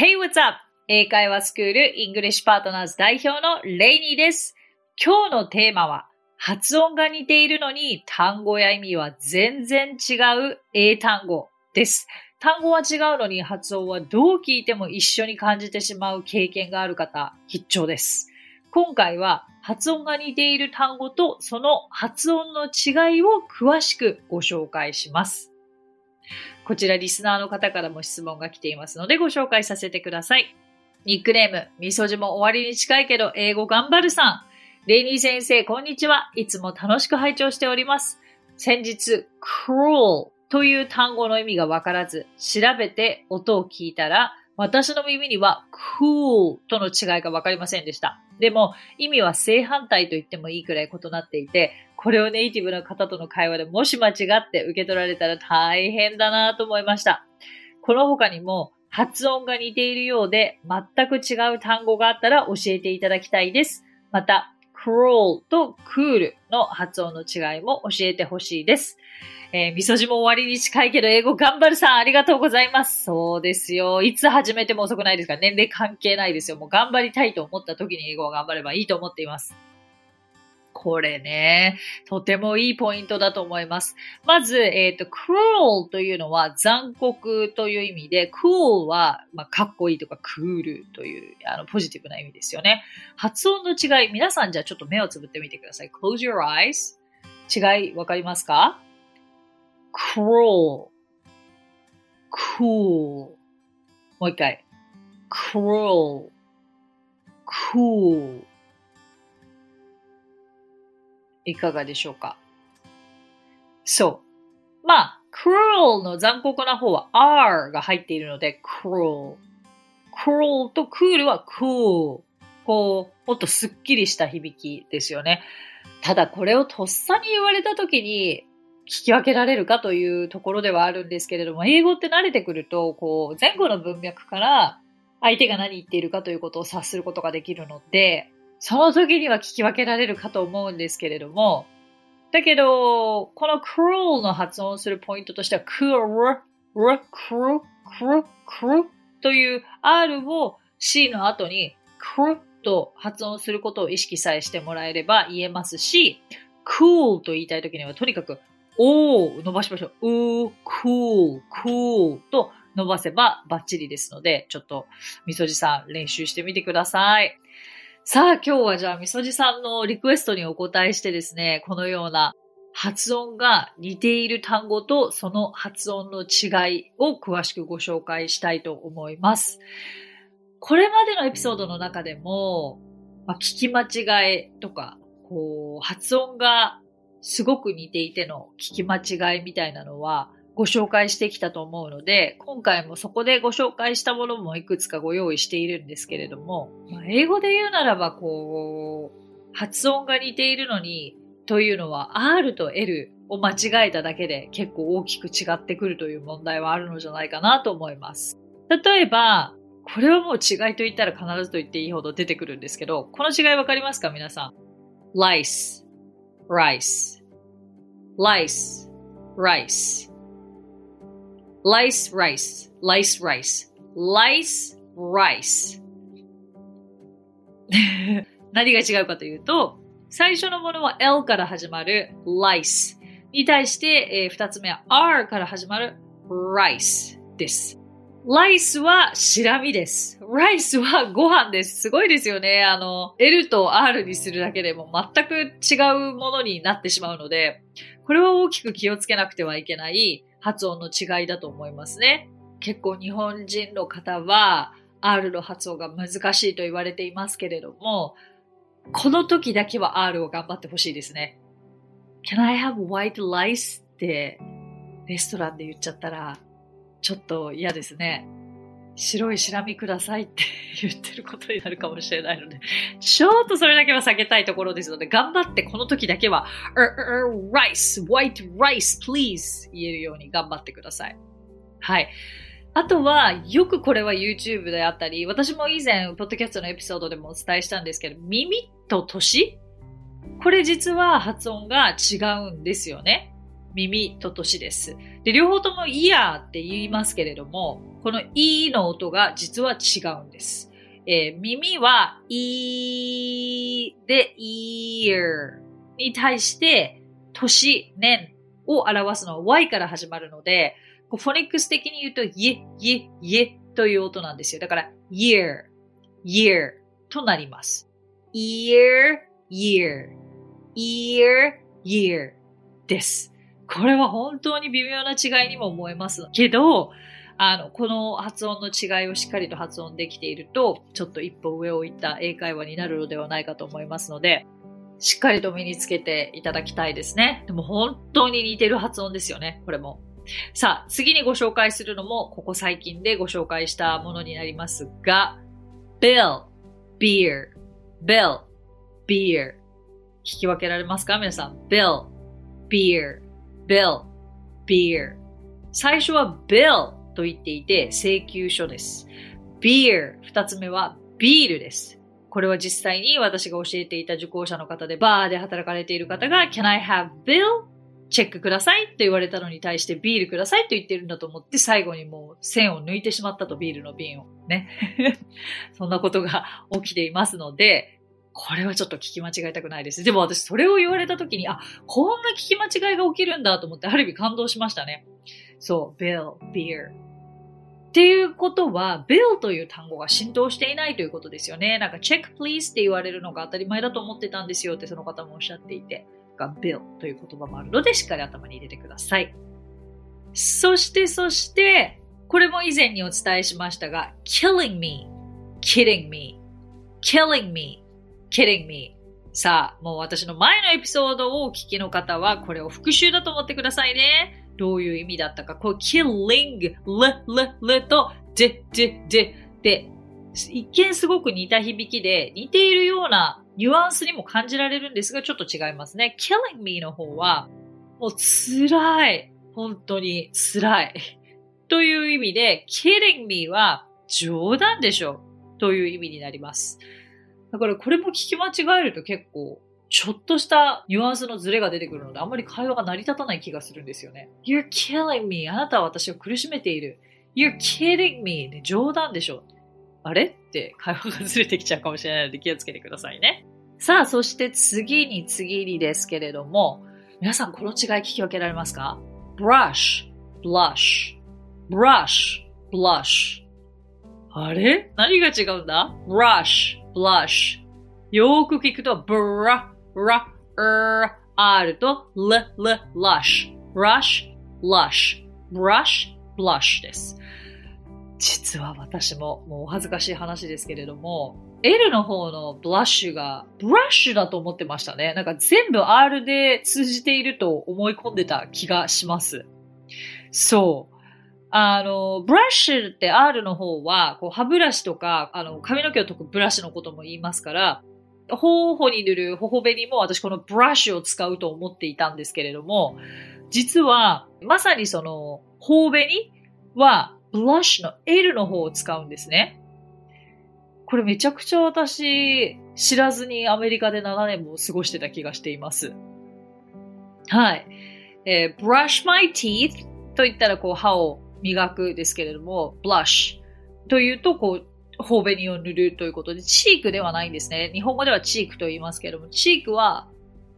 Hey, what's up? 英会話スクールイングリッシュパートナーズ代表のレイニーです。今日のテーマは発音が似ているのに単語や意味は全然違う英単語です。単語は違うのに発音はどう聞いても一緒に感じてしまう経験がある方、必聴です。今回は発音が似ている単語とその発音の違いを詳しくご紹介します。こちらリスナーの方からも質問が来ていますのでご紹介させてください。ニックネーム、みそじも終わりに近いけど英語頑張るさん。レイニー先生、こんにちは。いつも楽しく拝聴しております。先日、cruel という単語の意味がわからず、調べて音を聞いたら、私の耳には cool との違いがわかりませんでした。でも、意味は正反対と言ってもいいくらい異なっていて、これをネイティブの方との会話でもし間違って受け取られたら大変だなと思いました。この他にも、発音が似ているようで全く違う単語があったら教えていただきたいです。また、cruel と cool の発音の違いも教えてほしいです。えー、味噌汁も終わりに近いけど、英語頑張るさん、ありがとうございます。そうですよ。いつ始めても遅くないですから、年齢関係ないですよ。もう頑張りたいと思った時に英語を頑張ればいいと思っています。これね、とてもいいポイントだと思います。まず、えっ、ー、と、cruel というのは残酷という意味で、cool は、まあ、かっこいいとかクールというあのポジティブな意味ですよね。発音の違い、皆さんじゃあちょっと目をつぶってみてください。close your eyes. 違いわかりますか？cruel, cool. もう一回。cruel, cool. いかがでしょうか？そう。まあ、cruel の残酷な方は r が入っているので cruel。cruel と cool は cool。こう、もっとスッキリした響きですよね。ただこれをとっさに言われた時に聞き分けられるかというところではあるんですけれども、英語って慣れてくると、こう、前後の文脈から相手が何言っているかということを察することができるので、その時には聞き分けられるかと思うんですけれども、だけど、この cruel の発音するポイントとしては、cruel, cruel, cruel, cruel という R を C の後に cruel と発音することを意識さえしてもらえれば言えますし、cool と言いたい時にはとにかく O を伸ばしましょう。う、cool, cool と伸ばせばバッチリですので、ちょっとみそじさん練習してみてください。さあ今日はじゃあみそじさんのリクエストにお答えしてですね、このような発音が似ている単語とその発音の違いを詳しくご紹介したいと思います。これまでのエピソードの中でも、まあ、聞き間違いとか、こう、発音がすごく似ていての聞き間違いみたいなのは、ご紹介してきたと思うので、今回もそこでご紹介したものもいくつかご用意しているんですけれども、まあ、英語で言うならば、こう、発音が似ているのに、というのは R と L を間違えただけで結構大きく違ってくるという問題はあるのじゃないかなと思います。例えば、これはもう違いと言ったら必ずと言っていいほど出てくるんですけど、この違いわかりますか皆さん？lice, rice, lice, rice. Lice rice, lice rice, lice rice. 何が違うかというと、最初のものは L から始まる lice に対して、えー、2つ目は R から始まる rice です。ライスはシラミです。ライスはご飯です。すごいですよね。あの、L と R にするだけでも全く違うものになってしまうので、これは大きく気をつけなくてはいけない発音の違いだと思いますね。結構日本人の方は R の発音が難しいと言われていますけれども、この時だけは R を頑張ってほしいですね。Can I have white rice? ってレストランで言っちゃったらちょっと嫌ですね。白いシラミくださいって 言ってることになるかもしれないので、ちょっとそれだけは避けたいところですので、頑張ってこの時だけは、rice, white rice, please 言えるように頑張ってください。はい。あとは、よくこれは YouTube であったり、私も以前、ポッドキャストのエピソードでもお伝えしたんですけど、耳と年？これ実は発音が違うんですよね。耳と年です。で、両方ともイヤーって言いますけれども、この E の音が実は違うんです。えー、耳は E で ear に対して年、年を表すのは Y から始まるので、フォニックス的に言うと、イェイイェという音なんですよ。だから、year, year となります。year, year, year, year です。これは本当に微妙な違いにも思えますけど、あの、この発音の違いをしっかりと発音できていると、ちょっと一歩上を行った英会話になるのではないかと思いますので、しっかりと身につけていただきたいですね。でも本当に似てる発音ですよね、これも。さあ、次にご紹介するのも、ここ最近でご紹介したものになりますが、bill, beer, bill, beer 聞き分けられますか皆さん？bill, beer, bill, beer 最初は bill と言っていて請求書です。beer 二つ目はビールです。これは実際に私が教えていた受講者の方でバーで働かれている方が Can I have bill? チェックくださいと言われたのに対してビールくださいと言ってるんだと思って最後にもう線を抜いてしまったとビールの瓶をね。そんなことが起きていますので、これはちょっと聞き間違えたくないです。でも私それを言われた時に、あ、こんな聞き間違いが起きるんだと思ってある意味感動しましたね。そう、bill, beer. っていうことは、bill という単語が浸透していないということですよね。なんか check please って言われるのが当たり前だと思ってたんですよってその方もおっしゃっていて。が bill という言葉もあるので、しっかり頭に入れてください。そして、そして、これも以前にお伝えしましたが、killing me, kidding me, killing me, kidding me. さあ、もう私の前のエピソードをお聞きの方は、これを復習だと思ってくださいね。どういう意味だったか。こう、killing, l, l, l と d, d, d で、一見すごく似た響きで、似ているようなニュアンスにも感じられるんですが、ちょっと違いますね。killing me の方は、もう辛い。本当に辛い。という意味で、kidding me は冗談でしょという意味になります。だからこれも聞き間違えると結構、ちょっとしたニュアンスのズレが出てくるので、あんまり会話が成り立たない気がするんですよね。You're killing me. あなたは私を苦しめている。You're kidding me. 冗談でしょ。あれ？って会話がずれてきちゃうかもしれないので気をつけてくださいね。さあ、そして次に次にですけれども、皆さんこの違い聞き分けられますか ?brush, blush, brush, blush. あれ？何が違うんだ ?brush, blush. よーく聞くと、bra, ra, er, r と l, l, lush, brush, lush brush, blush です。実は私も、もうお恥ずかしい話ですけれども、L の方のブラッシュが、ブラッシュだと思ってましたね。なんか全部 R で通じていると思い込んでた気がします。そう。あの、ブラッシュって R の方は、こう歯ブラシとか、あの、髪の毛を解くブラシのことも言いますから、頬に塗る頬紅も私このブラッシュを使うと思っていたんですけれども、実は、まさにその、頬紅は、ブラッシュの L の方を使うんですね。これめちゃくちゃ私、知らずにアメリカで7年も過ごしてた気がしています。はい。えー、brush my teeth と言ったらこう歯を磨くですけれども、blush というとこう、頬紅を塗るということで、チークではないんですね。日本語ではチークと言いますけれども、チークは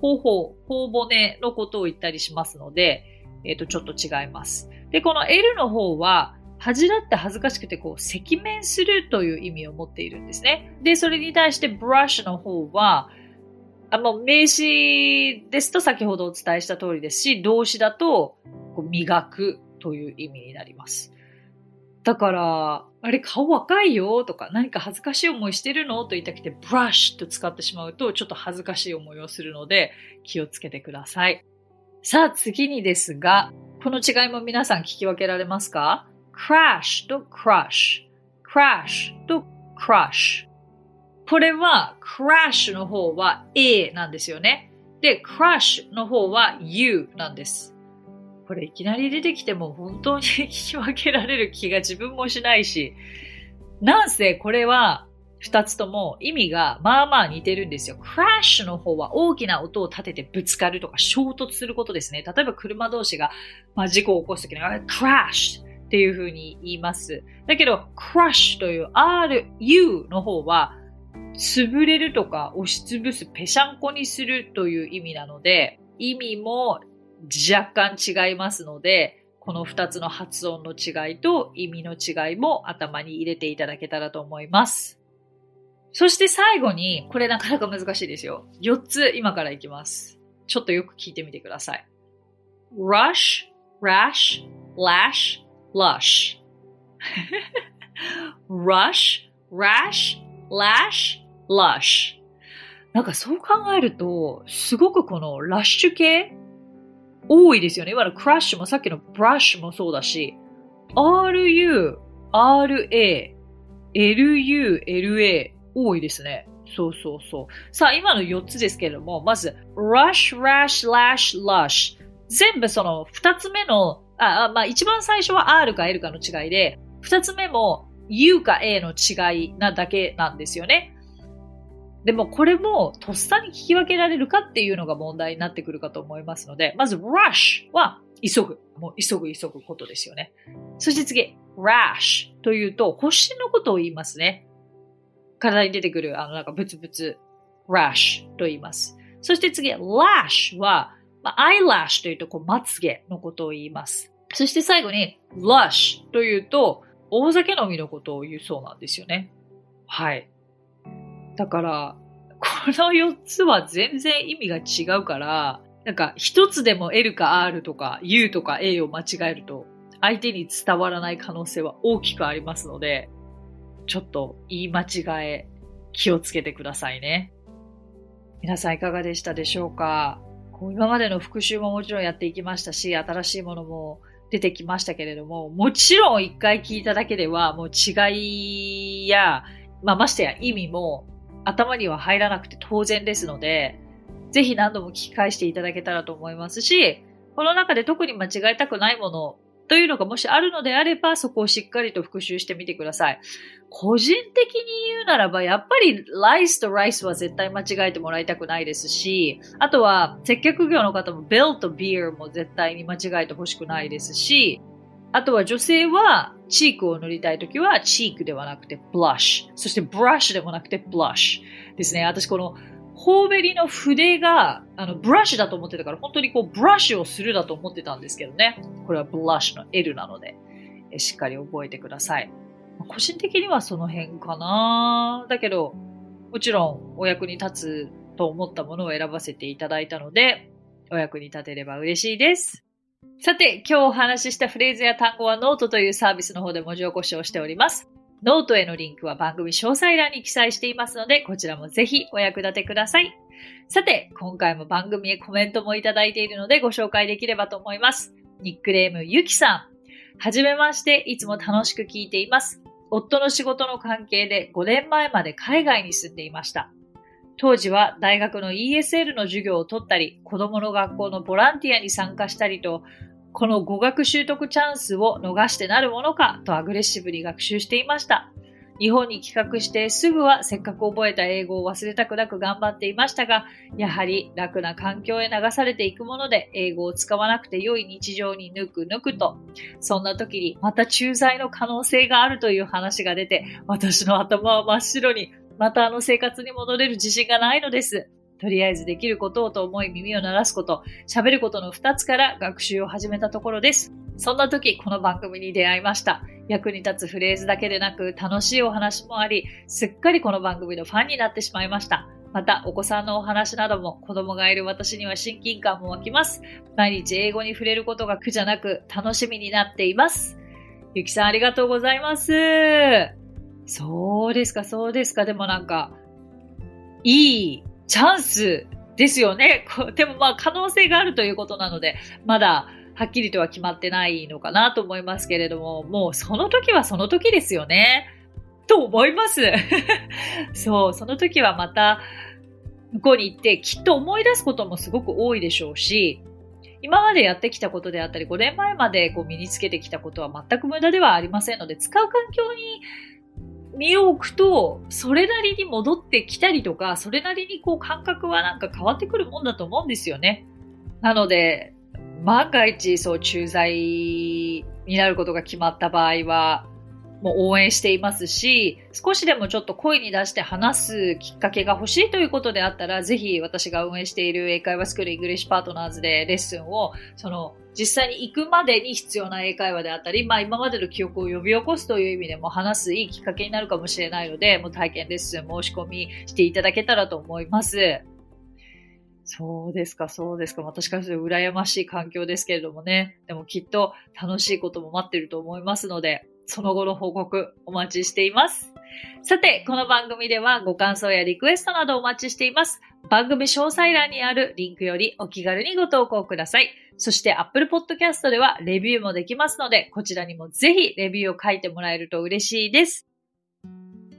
頬、頬骨のことを言ったりしますので、えっ、ー、と、ちょっと違います。で、この L の方は、恥じらって恥ずかしくてこう赤面するという意味を持っているんですね。で、それに対してブラッシュの方は、あの、名詞ですと先ほどお伝えした通りですし、動詞だとこう磨くという意味になります。だから、あれ顔若いよとか何か恥ずかしい思いしてるのと言いたくて、ブラッシュと使ってしまうとちょっと恥ずかしい思いをするので気をつけてください。さあ次にですが、この違いも皆さん聞き分けられますか？crash と crush, crash と crush。これは crash の方は A なんですよね。で、crush の方は U なんです。これいきなり出てきても本当に聞き分けられる気が自分もしないし、なんせこれは二つとも意味がまあまあ似てるんですよ。crash の方は大きな音を立ててぶつかるとか衝突することですね。例えば車同士が、まあ、事故を起こすときに crash っていう風に言います。だけど crush という RU の方は潰れるとか押しつぶす、ぺしゃんこにするという意味なので、意味も若干違いますので、この二つの発音の違いと意味の違いも頭に入れていただけたらと思います。そして最後に、これなかなか難しいですよ。4つ今からいきます。ちょっとよく聞いてみてください。rush, rash, lash, lush. rush, rash, lash, lush. なんかそう考えると、すごくこのラッシュ系多いですよね。今のクラッシュもさっきのブラッシュもそうだし、RU, RA, LU, LA 多いですね。そうそうそう。さあ、今の4つですけれども、まず、rush, rash, lash, lush。全部その2つ目の、あ、まあ一番最初は R か L かの違いで、2つ目も U か A の違いなだけなんですよね。でもこれもとっさに聞き分けられるかっていうのが問題になってくるかと思いますので、まず rush は急ぐ。もう急ぐ急ぐことですよね。そして次、rash というと、発疹のことを言いますね。体に出てくる、あの、なんかブツブツ、rash と言います。そして次、lash は、まあ、eyelash というと、こう、まつげのことを言います。そして最後に、lush というと、大酒飲みのことを言うそうなんですよね。はい。だから、この4つは全然意味が違うから、なんか一つでも L か R とか U とか A を間違えると相手に伝わらない可能性は大きくありますので、ちょっと言い間違え気をつけてくださいね。皆さんいかがでしたでしょうか？今までの復習ももちろんやっていきましたし、新しいものも出てきましたけれども、もちろん一回聞いただけでは、もう違いや、まあ、ましてや意味も頭には入らなくて当然ですので、ぜひ何度も聞き返していただけたらと思いますし、この中で特に間違えたくないものというのがもしあるのであれば、そこをしっかりと復習してみてください。個人的に言うならば、やっぱりライスとライスは絶対間違えてもらいたくないですし、あとは接客業の方もベルとビールも絶対に間違えてほしくないですし、あとは女性はチークを塗りたいときはチークではなくてブラッシュ。そしてブラッシュでもなくてブラッシュですね。私この頬べりの筆が、あの、ブラシだと思ってたから、本当にこう、ブラシをするだと思ってたんですけどね。これはブラシの L なので、えしっかり覚えてください。個人的にはその辺かなだけど、もちろんお役に立つと思ったものを選ばせていただいたので、お役に立てれば嬉しいです。さて、今日お話ししたフレーズや単語はノートというサービスの方で文字起こしをしております。ノートへのリンクは番組詳細欄に記載していますので、こちらもぜひお役立てください。さて、今回も番組へコメントもいただいているのでご紹介できればと思います。ニックレームゆきさん。はじめまして、いつも楽しく聞いています。夫の仕事の関係で5年前まで海外に住んでいました。当時は大学の ESL の授業を取ったり、子供の学校のボランティアに参加したりと、この語学習得チャンスを逃してなるものかとアグレッシブに学習していました。日本に帰国してすぐはせっかく覚えた英語を忘れたくなく頑張っていましたが、やはり楽な環境へ流されていくもので英語を使わなくて良い日常にぬくぬくと、そんな時にまた駐在の可能性があるという話が出て、私の頭は真っ白に、またあの生活に戻れる自信がないのです。とりあえずできることをと思い耳を鳴らすこと、喋ることの2つから学習を始めたところです。そんな時、この番組に出会いました。役に立つフレーズだけでなく、楽しいお話もあり、すっかりこの番組のファンになってしまいました。また、お子さんのお話なども子供がいる私には親近感も湧きます。毎日英語に触れることが苦じゃなく楽しみになっています。ゆきさんありがとうございます。そうですか、そうですか。でもなんか、いいチャンスですよね。でもまあ可能性があるということなので、まだはっきりとは決まってないのかなと思いますけれども、もうその時はその時ですよね。と思います。そう、その時はまた向こうに行ってきっと思い出すこともすごく多いでしょうし、今までやってきたことであったり、5年前までこう身につけてきたことは全く無駄ではありませんので、使う環境に身を置くと、それなりに戻ってきたりとか、それなりにこう感覚はなんか変わってくるもんだと思うんですよね。なので、万が一、そう、駐在になることが決まった場合は、もう応援していますし、少しでもちょっと声に出して話すきっかけが欲しいということであったら、ぜひ私が運営している英会話スクールイングリッシュパートナーズでレッスンを、その、実際に行くまでに必要な英会話であったり、まあ今までの記憶を呼び起こすという意味でも話すいいきっかけになるかもしれないので、もう体験レッスン申し込みしていただけたらと思います。そうですか、そうですか。私からすると羨ましい環境ですけれどもね。でもきっと楽しいことも待ってると思いますので、その後の報告お待ちしています。さて、この番組ではご感想やリクエストなどお待ちしています。番組詳細欄にあるリンクよりお気軽にご投稿ください。そして Apple Podcast ではレビューもできますので、こちらにもぜひレビューを書いてもらえると嬉しいです。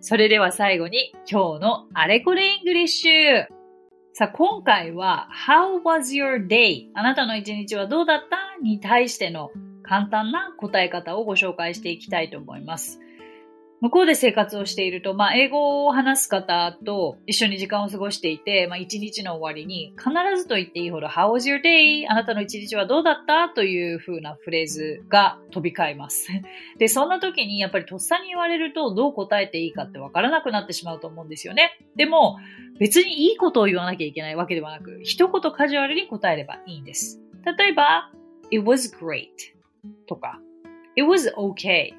それでは最後に今日のあれこれイングリッシュ。さあ、今回は How was your day? あなたの一日はどうだった？に対しての簡単な答え方をご紹介していきたいと思います。向こうで生活をしていると、まあ、英語を話す方と一緒に時間を過ごしていて、まあ、一日の終わりに必ずと言っていいほど How was your day? あなたの一日はどうだった？という風なフレーズが 飛び交います。で、そんな時にやっぱりとっさに言われるとどう答えていいかってわからなくなってしまうと思うんですよね。でも、別にいいことを言わなきゃいけないわけではなく、一言カジュアルに答えればいいんです。例えば、It was great とか、It was okay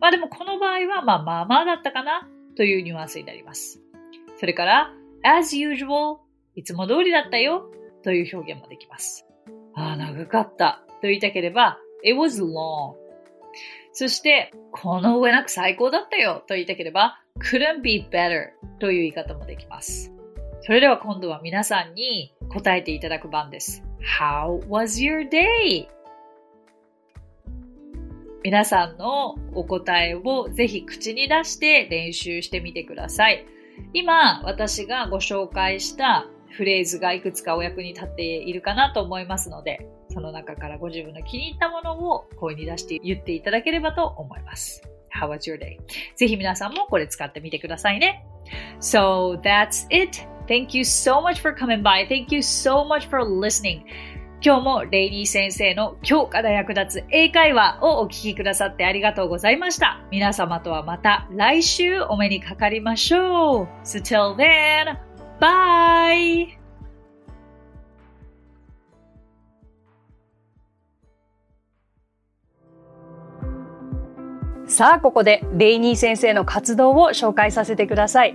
まあでもこの場合は、まあまあまあだったかなというニュアンスになります。それから、as usual いつも通りだったよという表現もできます。ああ、長かったと言いたければ、it was long そして、この上なく最高だったよと言いたければ、couldn't be better という言い方もできます。それでは今度は皆さんに答えていただく番です。How was your day? 皆さんのお答えをぜひ口に出して練習してみてください。今、私がご紹介したフレーズがいくつかお役に立っているかなと思いますので、その中からご自分の気に入ったものを声に出して言っていただければと思います。How was your day? ぜひ皆さんもこれ使ってみてくださいね。So that's it. Thank you so much for coming by. Thank you so much for listening. 今日もレイニー先生の今日から役立つ英会話をお聞きくださってありがとうございました。皆様とはまた来週お目にかかりましょう。So till then, bye! さあ、ここでレイニー先生の活動を紹介させてください。